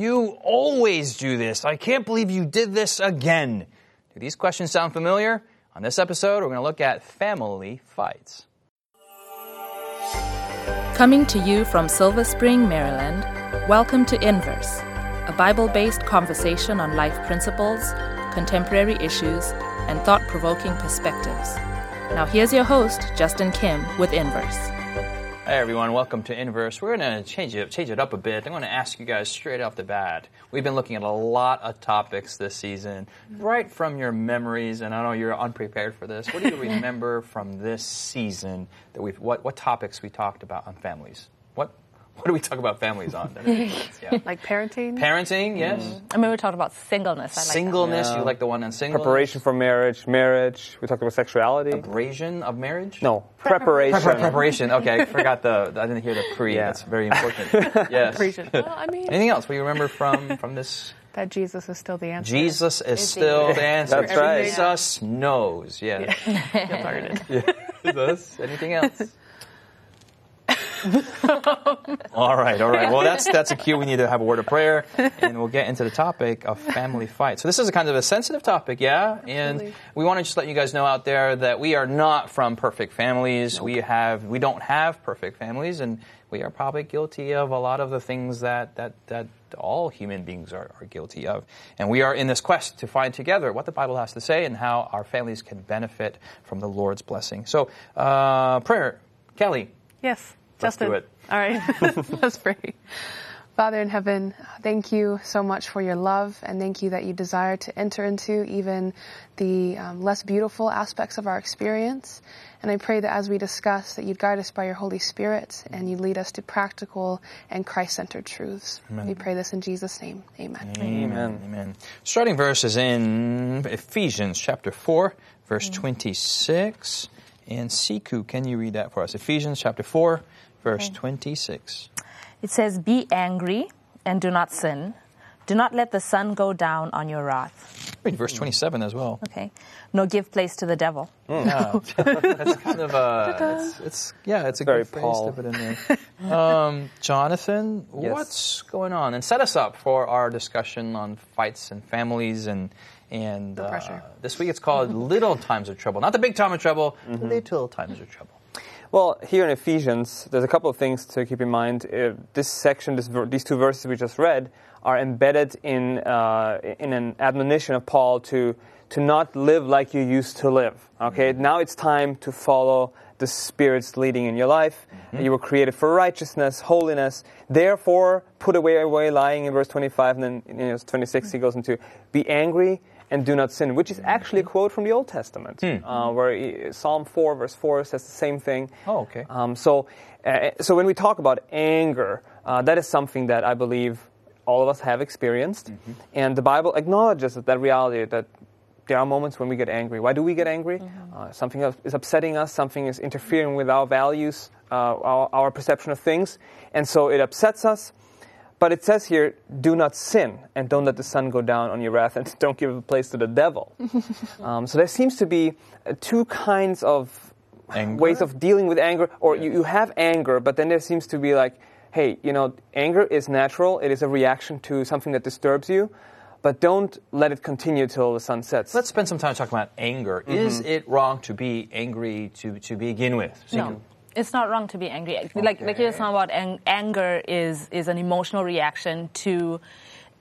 You always do this. I can't believe you did this again. Do these questions sound familiar? On this episode, we're going to look at family fights. Coming to you from Silver Spring, Maryland, welcome to Inverse, a Bible based conversation on life principles, contemporary issues, and thought provoking perspectives. Now, here's your host, Justin Kim, with Inverse. Hey everyone, welcome to Inverse. We're going to change it, change it up a bit. I'm going to ask you guys straight off the bat. We've been looking at a lot of topics this season, right from your memories, and I know you're unprepared for this. What do you remember from this season that we've, what, what topics we talked about on families? What, what do we talk about families on? Yeah. like parenting? Parenting, yes. Mm. I mean, we talked about singleness. I like Singleness, Yeah. you like the one on singleness? Preparation for marriage, marriage. We talked about sexuality. Abrasion of marriage? No, preparation. Pre- preparation. Okay, I forgot the. I didn't hear the pre. Yeah. That's very important. Yes. Preparation. Well, I mean, Anything else? What you remember from from this? that Jesus is still the answer. Jesus is he? still the answer. That's right. Jesus knows. Yeah. Gets started. Jesus. Anything else? all right, all right. Well, that's that's a cue. We need to have a word of prayer, and we'll get into the topic of family fights. So this is a kind of a sensitive topic, yeah. And we want to just let you guys know out there that we are not from perfect families. We have we don't have perfect families, and we are probably guilty of a lot of the things that that that all human beings are, are guilty of. And we are in this quest to find together what the Bible has to say and how our families can benefit from the Lord's blessing. So, uh, prayer, Callie. Yes, Let's Justin. do it. All right, let's pray. Father in heaven, thank you so much for your love, and thank you that you desire to enter into even the um, less beautiful aspects of our experience. And I pray that as we discuss, that you'd guide us by your Holy Spirit, and you'd lead us to practical and Christ-centered truths. We pray this in Jesus' name. Amen. Amen. Amen. Starting verse is in Ephesians chapter 4, verse 26. And Siku, can you read that for us? Ephesians chapter 4, verse 26. It says, Be angry and do not sin. Do not let the sun go down on your wrath. Read verse 27 as well. Okay? Nor give place to the devil. Yeah, that's kind of a, it's, it's yeah, it's a Very good phrase Paul. to put in there. Um, Jonathan, Yes. what's going on? And set us up for our discussion on fights and families and and uh, pressure. this week it's called Little Times of Trouble, not the big time of trouble, little times of trouble. Well, here in Ephesians, there's a couple of things to keep in mind. Uh, this section, this, ver- these two verses we just read, are embedded in uh, in an admonition of Paul to to not live like you used to live. Okay, now it's time to follow the Spirit's leading in your life. You were created for righteousness, holiness. Therefore, put away away lying in verse 25, and then in you know, 26 he goes into be angry and do not sin, which is actually a quote from the Old Testament, uh, where he- Psalm 4, verse 4 says the same thing. Oh, okay. Um, so, uh, so when we talk about anger, uh, that is something that I believe all of us have experienced, and the Bible acknowledges that, that reality that there are moments when we get angry. Why do we get angry? Uh, something is upsetting us. Something is interfering with our values, uh, our, our perception of things, and so it upsets us. But it says here, do not sin and don't let the sun go down on your wrath and don't give a place to the devil. um, so there seems to be uh, two kinds of Anger? ways of dealing with anger, or you, you have anger, but then there seems to be like, hey, you know, anger is natural, it is a reaction to something that disturbs you, but don't let it continue till the sun sets. Let's spend some time talking about anger. Is it wrong to be angry to, to begin with? No. It's not wrong to be angry. Like like you're talking about, ang- anger is is an emotional reaction to,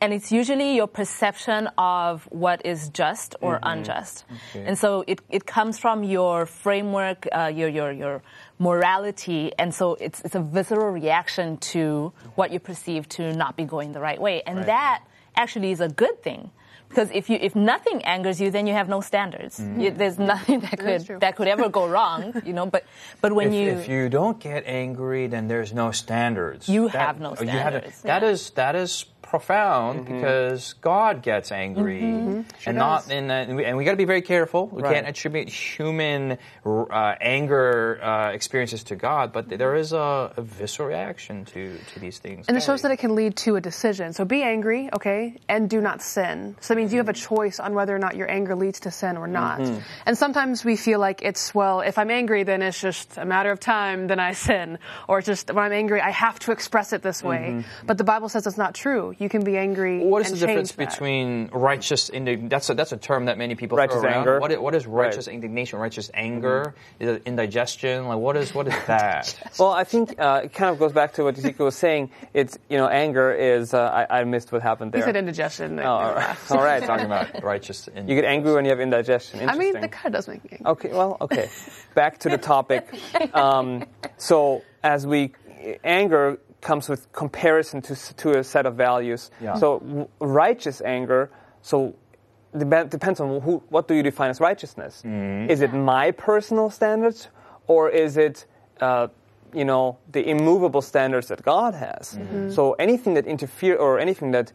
and it's usually your perception of what is just or unjust, and so it, it comes from your framework, uh, your your your morality, and so it's it's a visceral reaction to what you perceive to not be going the right way, and Right. that actually is a good thing. Because if you if nothing angers you, then you have no standards. Mm-hmm. You, there's mm-hmm. nothing that could that could ever go wrong, you know. But but when If, you if you don't get angry, then there's no standards. You have no you have to- standards, that yeah. is that is profound mm-hmm. because God gets angry, mm-hmm. Mm-hmm. and not in that, and we, we got to be very careful. We Right. can't attribute human uh, anger uh, experiences to God, but there is a, a visceral reaction to to these things. And it shows that it can lead to a decision. So be angry, okay, and do not sin. So that means you have a choice on whether or not your anger leads to sin or not. And sometimes we feel like it's, well, if I'm angry, then it's just a matter of time, then I sin. Or just, when I'm angry, I have to express it this way. But the Bible says it's not true. You can be angry. What is and the difference that. between righteous indignation? That's a, that's a term that many people Righteous throw around. anger. What is, what is righteous Right. indignation? Righteous anger? Is it indigestion? Like what is what is that? Well, I think uh, it kind of goes back to what Ezekiel was saying. It's you know, anger is. Uh, I, I missed what happened there. He there. said indigestion. Oh, all right. All right. Talking about righteous. You get angry when you have indigestion. I mean, the that kind of does make me angry. Okay, well, okay. Back to the topic. Um, so, as we, anger comes with comparison to, to a set of values. Yeah. So, w- righteous anger, so dep- depends on who, what do you define as righteousness? Is it my personal standards, or is it, uh, you know, the immovable standards that God has? So, anything that interfere or anything that,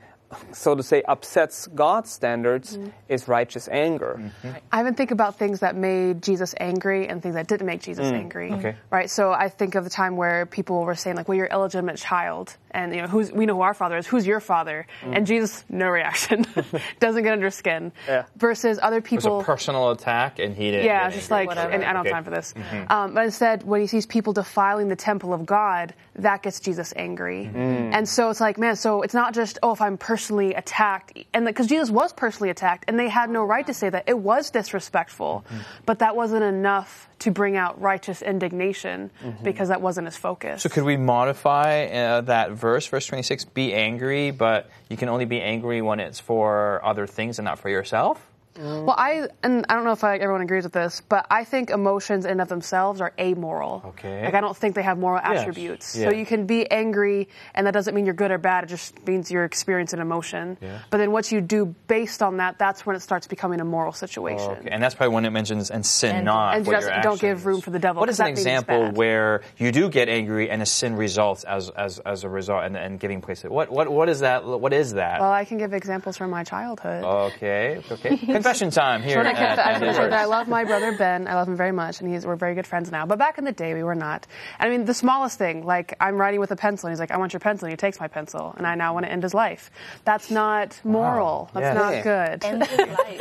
so to say, upsets God's standards mm-hmm. is righteous anger. Mm-hmm. I even think about things that made Jesus angry and things that didn't make Jesus mm. angry. Okay. Right. So I think of the time where people were saying like, "Well, you're an illegitimate child," and you know, who's we know who our father is. Who's your father? Mm. And Jesus, no reaction, doesn't get under skin. Yeah. Versus other It was people. a personal attack, and he didn't. Yeah, get just like, Whatever. and I don't Okay. have time for this. Mm-hmm. Um, but instead, when he sees people defiling the temple of God, that gets Jesus angry. Mm. And so it's like, man, so it's not just, oh, if I'm personally attacked, and because Jesus was personally attacked, and they had no right to say that. It was disrespectful, but that wasn't enough to bring out righteous indignation because that wasn't his focus. So could we modify uh, that verse, verse 26, be angry, but you can only be angry when it's for other things and not for yourself? Oh. Well, I and I don't know if I, everyone agrees with this, but I think emotions in and of themselves are amoral. Okay. Like I don't think they have moral Yes. attributes. Yeah. So you can be angry, and that doesn't mean you're good or bad. It just means you're experiencing emotion. Yeah. But then what you do based on that, that's when it starts becoming a moral situation. Okay, and that's probably when it mentions and sin And- not. and just don't give room for the devil, What is an that example where you do get angry and a sin results as as, as a result and, and giving place to it? What what what is that? What is that? Well, I can give examples from my childhood. okay, okay. Confession time here. But I at- can, at I can the say that I love my brother Ben. I love him very much, and he's we're very good friends now. But back in the day, we were not. I mean, the smallest thing, like I'm writing with a pencil, and he's like, "I want your pencil," and he takes my pencil, and I now want to end his life. That's not moral. That's Yeah. not Yeah. good. End his life.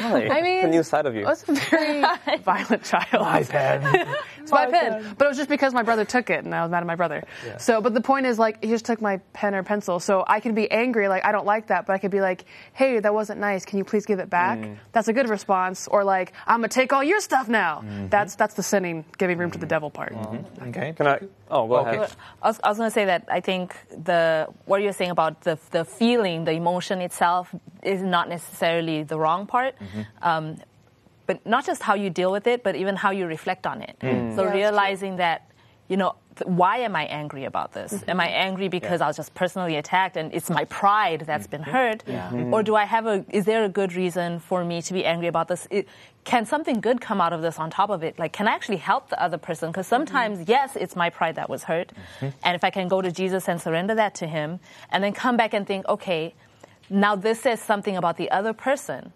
Really? I mean, a new side of you. I was a very violent child. My pen. It's my pen. But it was just because my brother took it and I was mad at my brother. So, but the point is, like, he just took my pen or pencil. So I can be angry, like, I don't like that, but I could be like, hey, that wasn't nice. Can you please give it back? That's a good response. Or like, I'm going to take all your stuff now. Mm-hmm. That's, that's the sinning, giving room to the mm-hmm. devil part. Mm-hmm. Okay. Can I? Oh, go Okay. ahead. I was, I was going to say that I think the what you're saying about the the feeling, the emotion itself, is not necessarily the wrong part. Um, but not just how you deal with it, but even how you reflect on it. Mm. So Yeah, realizing that, you know, why am I angry about this? Mm-hmm. Am I angry because I was just personally attacked and it's my pride that's been mm-hmm. hurt? Or mm-hmm. do I have a, is there a good reason for me to be angry about this? It, can something good come out of this on top of it? Like, can I actually help the other person? Because mm-hmm. sometimes, yes, it's my pride that was hurt. And if I can go to Jesus and surrender that to Him and then come back and think, okay, now this says something about the other person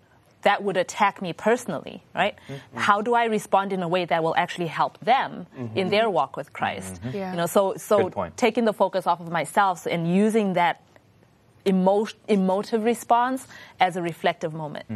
that would attack me personally, right? Mm-hmm. How do I respond in a way that will actually help them mm-hmm. in their walk with Christ? Mm-hmm. Yeah. You know, so so taking the focus off of myself and using that emo- emotive response as a reflective moment.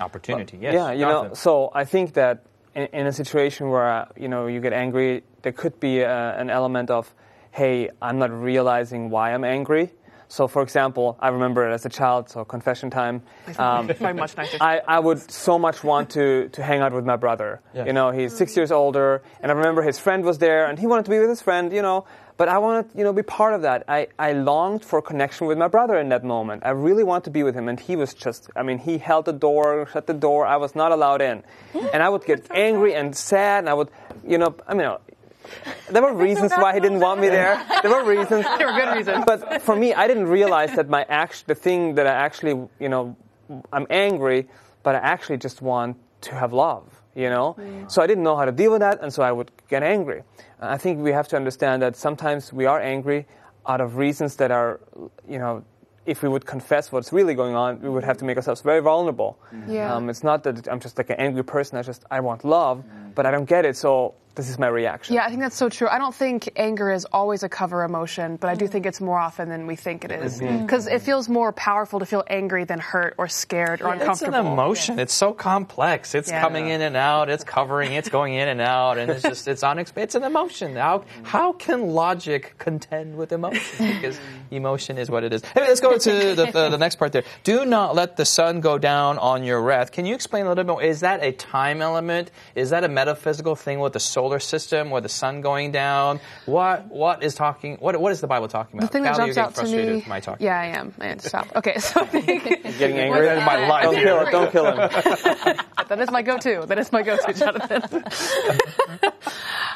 Opportunity. Yes. Yeah, you know, so I think that in, in a situation where uh, you know you get angry, there could be uh an element of, hey, I'm not realizing why I'm angry. So, for example, I remember it as a child, so confession time. Um, Probably much nicer. I, I would so much want to, to hang out with my brother. Yeah. You know, he's six years older, and I remember his friend was there, and he wanted to be with his friend, you know, but I wanted, you know, be part of that. I, I longed for connection with my brother in that moment. I really wanted to be with him, and he was just, I mean, he held the door, shut the door, I was not allowed in. And I would get angry and sad, and I would, you know, I mean, there were reasons why he didn't want me there. There were reasons. There were good reasons. But for me, I didn't realize that my act, the thing that I actually, you know, I'm angry, but I actually just want to have love, you know? So I didn't know how to deal with that, and so I would get angry. I think we have to understand that sometimes we are angry out of reasons that are, you know, if we would confess what's really going on, we would have to make ourselves very vulnerable. Yeah. Um, it's not that I'm just like an angry person. I just I want love, but I don't get it. So this is my reaction. Yeah, I think that's so true. I don't think anger is always a cover emotion, but I do think it's more often than we think it is. Mm-hmm. Because it feels more powerful to feel angry than hurt or scared or uncomfortable. It's an emotion. It's so complex. It's Yeah. coming in and out. It's covering. It's going in and out, and it's just it's unex- It's an emotion. How how can logic contend with emotion? Because emotion is what it is. Hey, let's go to the, the, the next part there. Do not let the sun go down on your wrath. Can you explain a little bit more? Is that a time element? Is that a metaphysical thing with the solar system or the sun going down? What what is talking? What what is the Bible talking about? The about? thing that Callie, jumps out to me. my talking. Yeah, I am. I am. Stop. Okay, so I think Getting angry. That's my life Don't kill it. Don't kill him. that is my go-to. That is my go-to, Jonathan.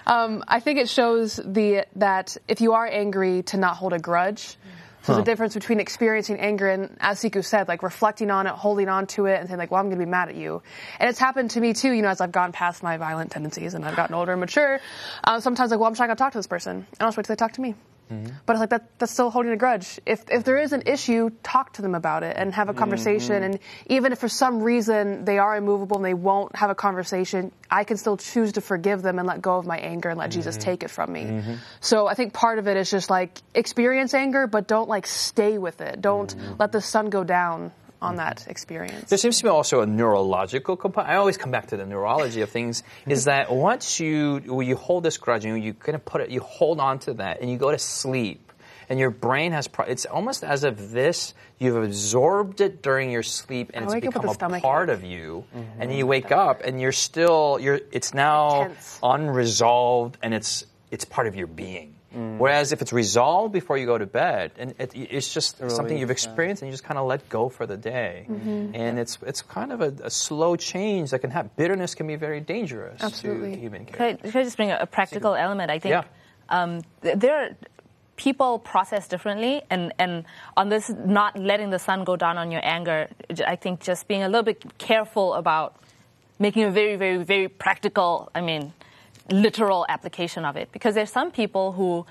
um, I think it shows the that if you are angry, to not hold a grudge. So the difference between experiencing anger and, as Siku said, like reflecting on it, holding on to it, and saying like, "Well, I'm going to be mad at you." And it's happened to me too. You know, as I've gone past my violent tendencies and I've gotten older and mature, uh, sometimes like, "Well, I'm just not going to talk to this person." And I'll just wait till they talk to me. Mm-hmm. But it's like that, that's still holding a grudge. If if there is an issue, talk to them about it and have a conversation. Mm-hmm. And even if for some reason they are immovable and they won't have a conversation, I can still choose to forgive them and let go of my anger and let Jesus mm-hmm. take it from me. So I think part of it is just like experience anger, but don't like stay with it. Don't let the sun go down on that experience. There seems to be also a neurological component. I always come back to the neurology of things. Is that once you you hold this grudge and you kind of put it, you hold on to that, and you go to sleep, and your brain has. Pro- it's almost as if this you've absorbed it during your sleep, and I it's wake up with become a part ache. of you. Mm-hmm. And then you mm-hmm. wake up, and you're still you're. It's now Tense. unresolved, and it's it's part of your being. Whereas if it's resolved before you go to bed, and it, it's just something you've experienced, and you just kind of let go for the day, and it's it's kind of a, a slow change that can have bitterness can be very dangerous Absolutely. to human Could. I, could I just bring a, a practical element? I think Yeah. um, th- there are people process differently, and, and on this not letting the sun go down on your anger, i think just being a little bit careful about making a very, very, very practical, I mean, literal application of it. Because there's some people who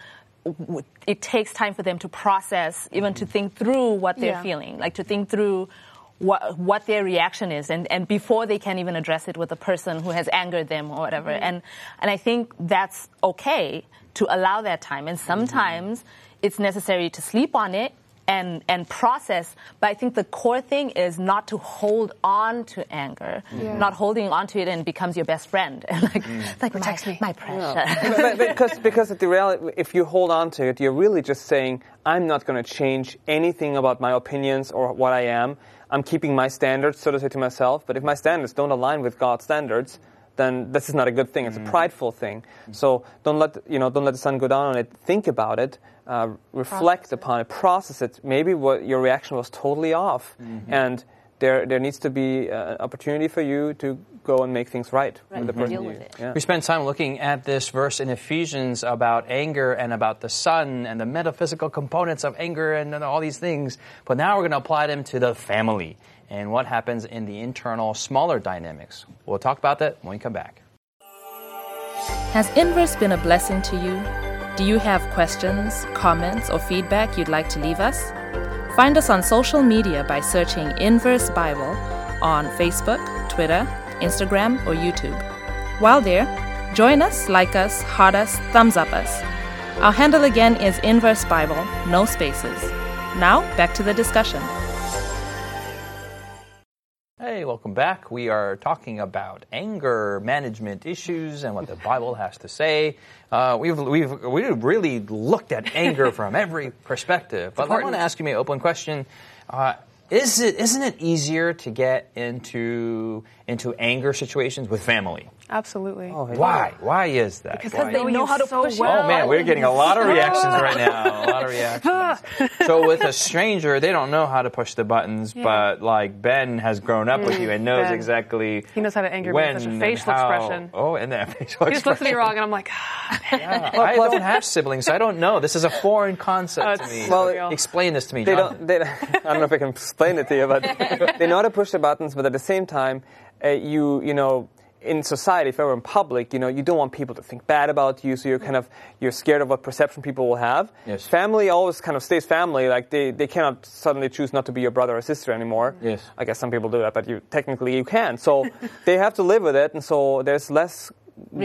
it takes time for them to process, even to think through what they're Yeah. feeling, like to think through what, what their reaction is and, and before they can even address it with the person who has angered them or whatever. Mm-hmm. And, and I think that's okay to allow that time. And sometimes it's necessary to sleep on it and, and process. But I think the core thing is not to hold on to anger, Yeah. not holding on to it and it becomes your best friend. And like, mm. like Protects my, me. my precious. But- but- because because the reality, if you hold on to it, you're really just saying, "I'm not going to change anything about my opinions or what I am. I'm keeping my standards, so to say, to myself. But if my standards don't align with God's standards, then this is not a good thing. It's a prideful thing. So don't let you know, don't let the sun go down on it. Think about it, uh, reflect upon it, process it. Maybe what your reaction was totally off, and there there needs to be uh, an opportunity for you to go and make things right, Right, with the person. deal you- with it. yeah. We spent time looking at this verse in Ephesians about anger and about the sun and the metaphysical components of anger and all these things. But now we're going to apply them to the family and what happens in the internal, smaller dynamics. We'll talk about that when we come back. Has Inverse been a blessing to you? Do you have questions, comments, or feedback you'd like to leave us? Find us on social media by searching Inverse Bible on Facebook, Twitter, Instagram, or YouTube. While there, join us, like us, heart us, thumbs up us. Our handle again is Inverse Bible, no spaces. Now, back to the discussion. Welcome back. We are talking about anger management issues and what the Bible has to say. Uh, we've we've we've really looked at anger from every perspective. But I want to ask you an open question: uh, Is it isn't it easier to get into into anger situations with family? Absolutely. Why? Why is that? Because Why? they know how to so push well. Oh man, we're getting a lot of reactions right now. A lot of reactions. So with a stranger, they don't know how to push the buttons, but like Ben has grown up with you and knows Ben. exactly. He knows how to anger me when with such a and facial how- expression. Oh, and that facial He just looks at me wrong, and I'm like, ah, Yeah, I don't have siblings, so I don't know. This is a foreign concept Oh, to me. Well, real. Explain this to me, They don't. They, I don't know if I can explain it to you, but they know how to push the buttons. But at the same time, uh, you you know, in society, if ever in public, you know, you don't want people to think bad about you, so you're kind of you're scared of what perception people will have. Yes. Family always kind of stays family. Like they, they cannot suddenly choose not to be your brother or sister anymore. Mm. Yes. I guess some people do that, but you technically you can. So they have to live with it, and so there's less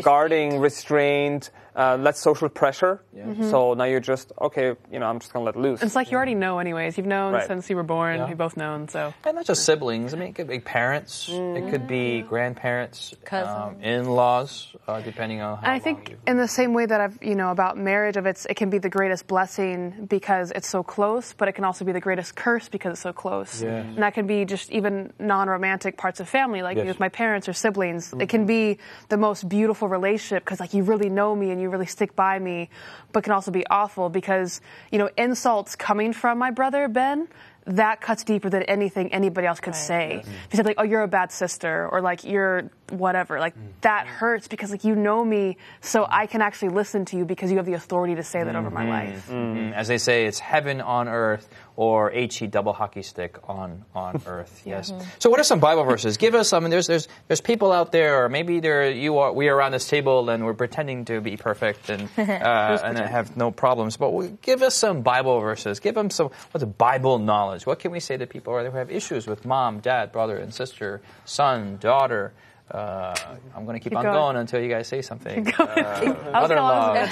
guarding, restrained, uh, less social pressure. So now you're just okay. You know, I'm just gonna let loose. It's like you already know, anyways. You've known Right. since you were born. Yeah. We've both known, so. And not just siblings. I mean, it could be parents. It could be grandparents, um, in-laws, uh, depending on how. And I think you've- in the same way that I've, you know, about marriage, of it's, it can be the greatest blessing because it's so close, but it can also be the greatest curse because it's so close. Yeah. And that can be just even non-romantic parts of family, like Yes. with my parents or siblings. It can be the most beautiful relationship because like you really know me and you really stick by me, but can also be awful because, you know, insults coming from my brother, Ben, that cuts deeper than anything anybody else could say. If you said like, "Oh, you're a bad sister," or like you're whatever, like mm. that hurts because like you know me, so I can actually listen to you because you have the authority to say that over my mm-hmm. life. Mm, As they say, it's heaven on earth or HE double hockey stick on on earth. Yes. So, what are some Bible verses? Give us some. And there's there's there's people out there, or maybe there you are. We are around this table and we're pretending to be perfect and uh, and have no problems. But we, give us some Bible verses. Give them some what's a Bible knowledge. What can we say to people who have issues with mom, dad, brother and sister, son, daughter? Uh, I'm going to keep, Keep on going. going. until you guys say something. Keep. Uh, I was gonna- I was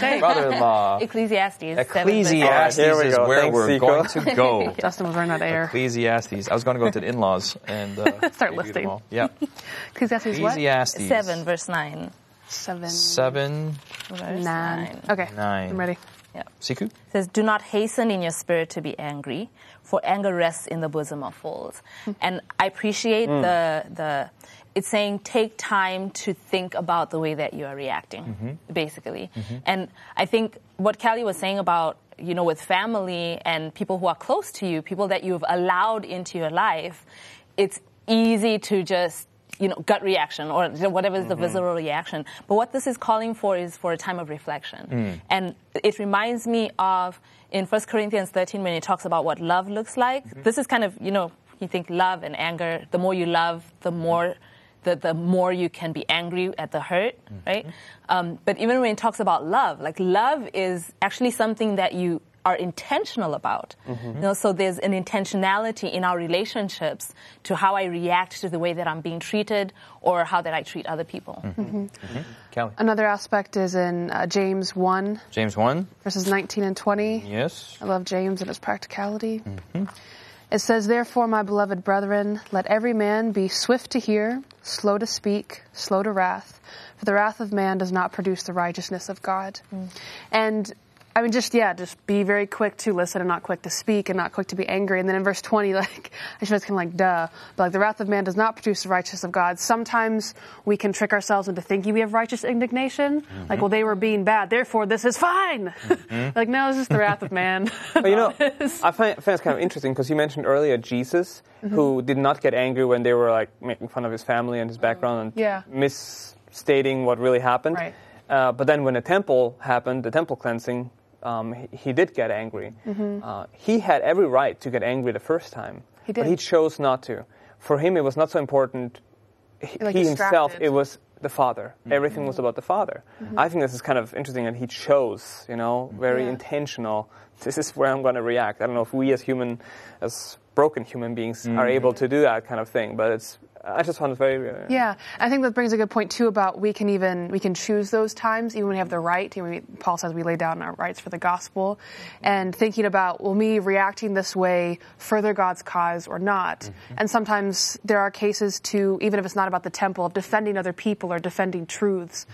mother-in-law, brother-in-law. Ecclesiastes. Ecclesiastes Here is go. where Thanks, we're Siku. going to go. Justin was running out of air. Ecclesiastes. I was going to go to the in-laws and uh, Start listing. Yeah. Ecclesiastes what? Ecclesiastes. Seven verse nine. Seven. Seven. Verse Nine. nine. Okay. Nine. I'm ready. Yeah. Siku. It says, Do not hasten in your spirit to be angry, for anger rests in the bosom of fools. and I appreciate the the it's saying take time to think about the way that you are reacting, mm-hmm. basically. Mm-hmm. And I think what Callie was saying about you know with family and people who are close to you, people that you've allowed into your life, it's easy to just you know, gut reaction or whatever is the mm-hmm. visceral reaction. But what this is calling for is for a time of reflection. Mm. And it reminds me of in 1 Corinthians 13 when it talks about what love looks like. This is kind of, you know, you think love and anger, the more you love, the more the, the more you can be angry at the hurt, right? Um, but even when it talks about love, like love is actually something that you are intentional about. You know, so there's an intentionality in our relationships to how I react to the way that I'm being treated or how that I treat other people. Callie. Another aspect is in uh, James 1, James 1. verses 19 and 20. Yes. I love James and his practicality. It says, Therefore, my beloved brethren, let every man be swift to hear, slow to speak, slow to wrath, for the wrath of man does not produce the righteousness of God. Mm. And I mean, just, yeah, just be very quick to listen and not quick to speak and not quick to be angry. And then in verse 20, like, I should kind of like, duh. But like, the wrath of man does not produce the righteousness of God. Sometimes we can trick ourselves into thinking we have righteous indignation. Mm-hmm. Like, well, they were being bad, therefore this is fine. Mm-hmm. like, no, this is the wrath of man. But you know, I find, find it's kind of interesting because you mentioned earlier Jesus, mm-hmm. who did not get angry when they were like making fun of his family and his background and Yeah. misstating what really happened. Right. Uh, but then when the temple happened, the temple cleansing, um, he, he did get angry. Uh, he had every right to get angry the first time, He but did. he chose not to. For him, it was not so important. He, Like he himself, it was the father. Everything was about the father. Mm-hmm. I think this is kind of interesting that he chose, you know, very Yeah. intentional. This is where I'm going to react. I don't know if we as human, as broken human beings, are able to do that kind of thing, but it's. I just found it very. Uh, Yeah, I think that brings a good point too about we can even we can choose those times even when we have the right. We, Paul says we lay down our rights for the gospel, and thinking about will me reacting this way further God's cause or not? And sometimes there are cases to even if it's not about the temple of defending other people or defending truths.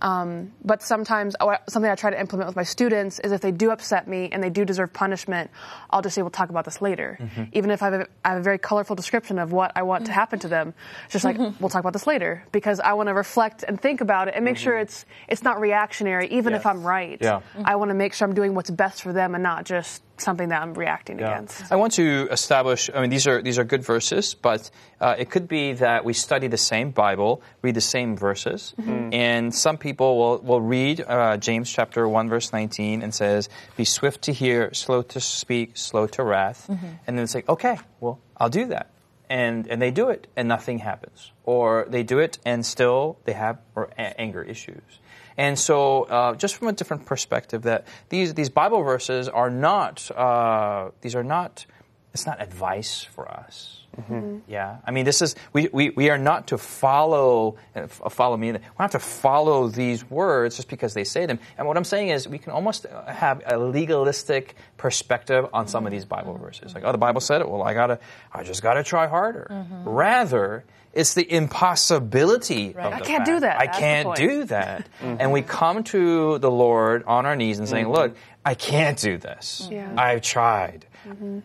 Um, but sometimes oh, something I try to implement with my students is if they do upset me and they do deserve punishment, I'll just say we'll talk about this later, even if I have, a, I have a very colorful description of what I want to happen to them. Just like we'll talk about this later because I want to reflect and think about it and make sure it's it's not reactionary, even if I'm right. Yeah. I want to make sure I'm doing what's best for them and not just something that I'm reacting against. I want to establish. I mean, these are these are good verses, but uh, it could be that we study the same Bible, read the same verses, and some people will will read uh, James chapter one verse nineteen and says, "Be swift to hear, slow to speak, slow to wrath," and then it's like, okay, well, I'll do that. And, and they do it and nothing happens, or they do it and still they have anger issues. And so, uh, just from a different perspective, that these these Bible verses are not uh, these are not it's not advice for us. Mm-hmm. Yeah, I mean, this is we, we, we are not to follow uh, follow me. We're not to follow these words just because they say them. And what I'm saying is, we can almost have a legalistic perspective on some of these mm-hmm. Bible verses. Like, oh, the Bible said it. Well, I gotta, I just gotta try harder. Mm-hmm. Rather, it's the impossibility. Of I the can't do that. I That's can't do that. And we come to the Lord on our knees and saying, "Look, I can't do this. Yeah. I've tried.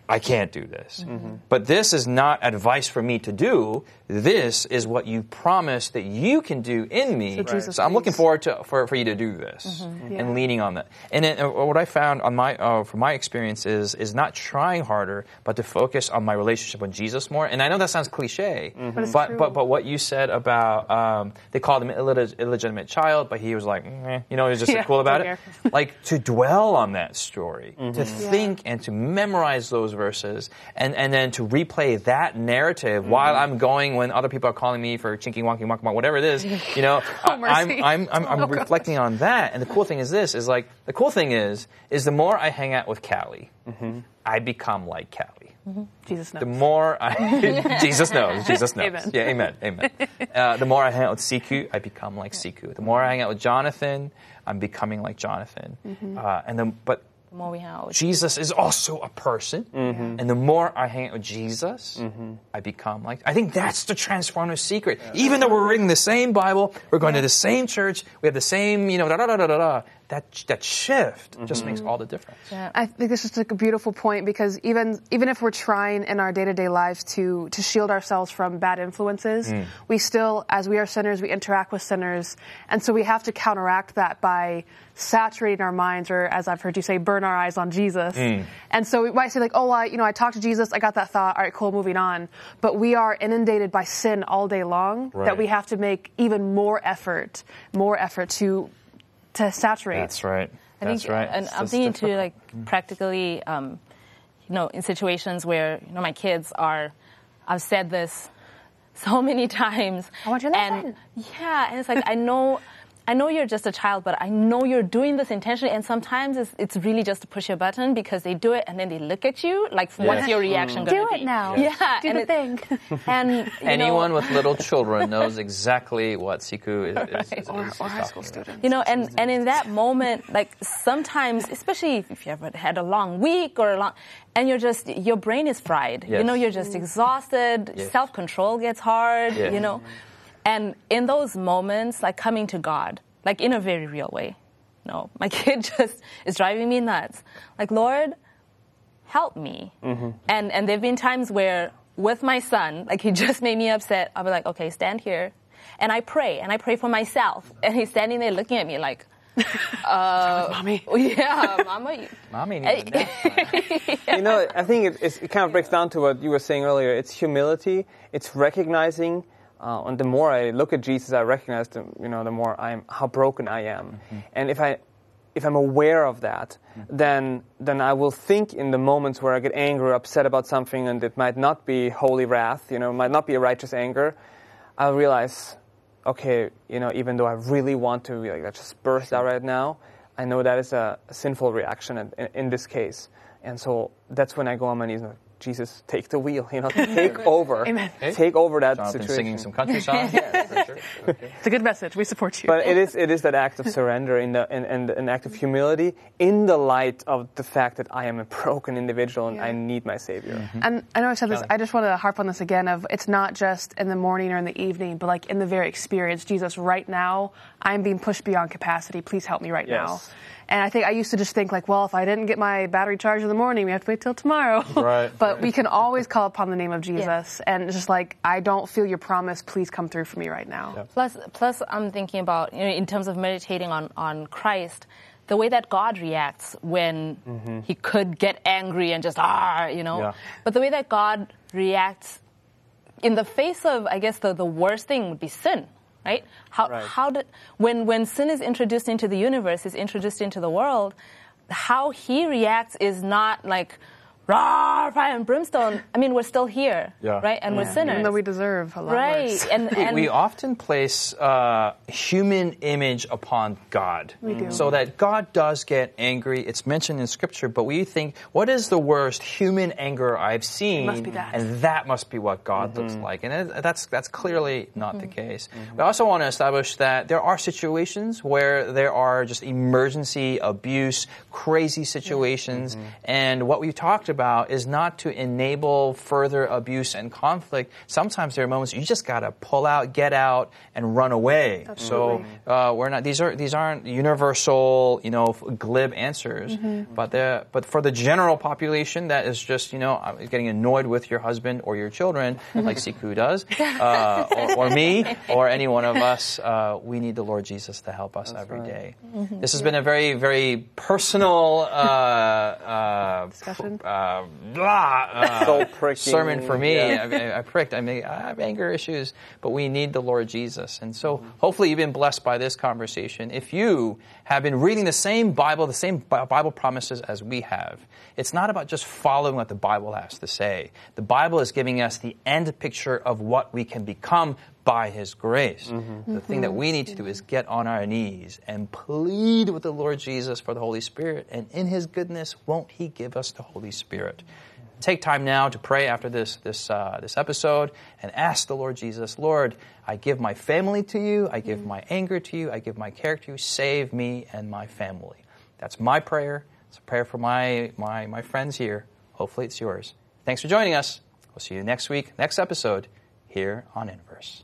I can't do this. But this is not advice for me to do. This is what you promised that you can do in me. So Jesus, I'm looking forward to for, for you to do this and Yeah. leaning on that. And then, uh, what I found on my uh, from my experience is is not trying harder, but to focus on my relationship with Jesus more. And I know that sounds cliche, But it's but but but what you said about um, they called him illeg- illegitimate child, but he was like, eh, you know, he was just like, Yeah, cool about it. care. like to dwell on that story, to think and to memorize those verses, and and then to replay that narrative while I'm going when other people are calling me for chinky wonky wonk wonk, whatever it is. You know, I- I'm. I'm I'm, I'm Oh, gosh. reflecting on that. And the cool thing is this is like the cool thing is is the more I hang out with Callie, I become like Callie Jesus knows. the more I, Jesus knows, Jesus knows. Amen. Yeah, amen, amen. Uh, the more I hang out with Siku, I become like Siku. The more I hang out with Jonathan, I'm becoming like Jonathan. Uh, and then, but The more we hang out with Jesus is also a person, mm-hmm. and the more I hang out with Jesus, mm-hmm. I become like. I think that's the transformative secret. Even though we're reading the same Bible, we're going to the same church, we have the same, you know, da da da da da. Da. That that shift just makes mm-hmm. all the difference. Yeah. I think this is like a beautiful point because even even if we're trying in our day to day lives to to shield ourselves from bad influences, mm. we still, as we are sinners, we interact with sinners, and so we have to counteract that by saturating our minds, or as I've heard you say, burn our eyes on Jesus. Mm. And so we might say like, oh, I you know I talked to Jesus, I got that thought, all right, cool, moving on. But we are inundated by sin all day long Right. that we have to make even more effort, more effort to to saturate. That's right. I That's think, right. and It's I'm just thinking too, like practically, um, you know, in situations where you know my kids are, I've said this so many times. I want your and lesson. yeah, and it's like I know. I know you're just a child, but I know you're doing this intentionally, and sometimes it's, it's really just to push a button because they do it and then they look at you. Like, what's your reaction mm. Do going to do it be? now. Yeah, Do and the it- thing. And Anyone know, with little children knows exactly what Siku is, is, is, or, is or high school students. You know, and, and in that moment, like sometimes, especially if you ever had a long week or a long, and you're just, your brain is fried. You know, you're just mm. exhausted. Yes. Self control gets hard, Yes. you know. And in those moments, like coming to God, like in a very real way. No, my kid just is driving me nuts. Like, Lord, help me. And and there've been times where with my son, like he just made me upset. I'll be like, okay, stand here, and I pray, and I pray for myself, and he's standing there looking at me like, uh, mommy. yeah, mama. Mommy needs a. You know, I think it, it kind of breaks down to what you were saying earlier. It's humility. It's recognizing, uh, and the more I look at Jesus, I recognize, the, you know, the more I'm how broken I am. And if I, if I'm aware of that, then then I will think in the moments where I get angry or upset about something, and it might not be holy wrath, you know, it might not be a righteous anger. I'll realize, okay, you know, even though I really want to, like, that just burst out right now, I know that is a, a sinful reaction in, in, in this case. And so that's when I go on my knees and like, Jesus, take the wheel, you know, take over. Amen. Take over that Jonathan situation. singing some country songs. yeah, sure. Okay. It's a good message. We support you. But it is, it is that act of surrender in the, and, and an act of humility in the light of the fact that I am a broken individual and Yeah. I need my Savior. Mm-hmm. And I know I said this. I just want to harp on this again. Of it's not just in the morning or in the evening, but like in the very experience. Jesus, right now, I'm being pushed beyond capacity. Please help me right Yes. now. And I think I used to just think like, well, if I didn't get my battery charged in the morning, we have to wait till tomorrow. Right, but right. we can always call upon the name of Jesus, and just like I don't feel your promise. Please come through for me right now. Plus, plus, I'm thinking about you know, in terms of meditating on on Christ, the way that God reacts when He could get angry and just ah, you know, Yeah. but the way that God reacts in the face of, I guess, the, the worst thing would be sin, right? How Right. how did when when sin is introduced into the universe, is introduced into the world, how He reacts is not like raw fire and brimstone. I mean, we're still here, Yeah. right? And we're sinners. Even though we deserve a lot right. worse. And, We, and we often place uh, human image upon God. We do. So that God does get angry. It's mentioned in Scripture, but we think, what is the worst human anger I've seen? must be that. And that must be what God looks mm-hmm. like. And that's, that's clearly not the mm-hmm. case. Mm-hmm. We also want to establish that there are situations where there are just emergency abuse, crazy situations. And what we've talked about is not to enable further abuse and conflict. Sometimes there are moments you just got to pull out, get out, and run away. So uh, we're not; these are these aren't universal, you know, glib answers. But the but for the general population that is just you know uh, getting annoyed with your husband or your children, like Siku does, uh, or, or me, or any one of us, uh, we need the Lord Jesus to help us every day. This has been a very very personal. Uh, uh, Discussion? Uh, blah, uh, sermon for me. yeah. I, I pricked. I mean, I have anger issues, but we need the Lord Jesus. And so, hopefully, you've been blessed by this conversation. If you have been reading the same Bible, the same Bible promises as we have, it's not about just following what the Bible has to say. The Bible is giving us the end picture of what we can become by His grace. Mm-hmm. The thing that mm-hmm. we need to do is get on our knees and plead with the Lord Jesus for the Holy Spirit. And in His goodness, won't He give us the Holy Spirit? Take time now to pray after this, this, uh, this episode and ask the Lord Jesus, Lord, I give my family to you. I give mm-hmm. my anger to you. I give my character to you. Save me and my family. That's my prayer. It's a prayer for my, my, my friends here. Hopefully it's yours. Thanks for joining us. We'll see you next week, next episode here on Inverse.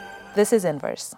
this is Inverse.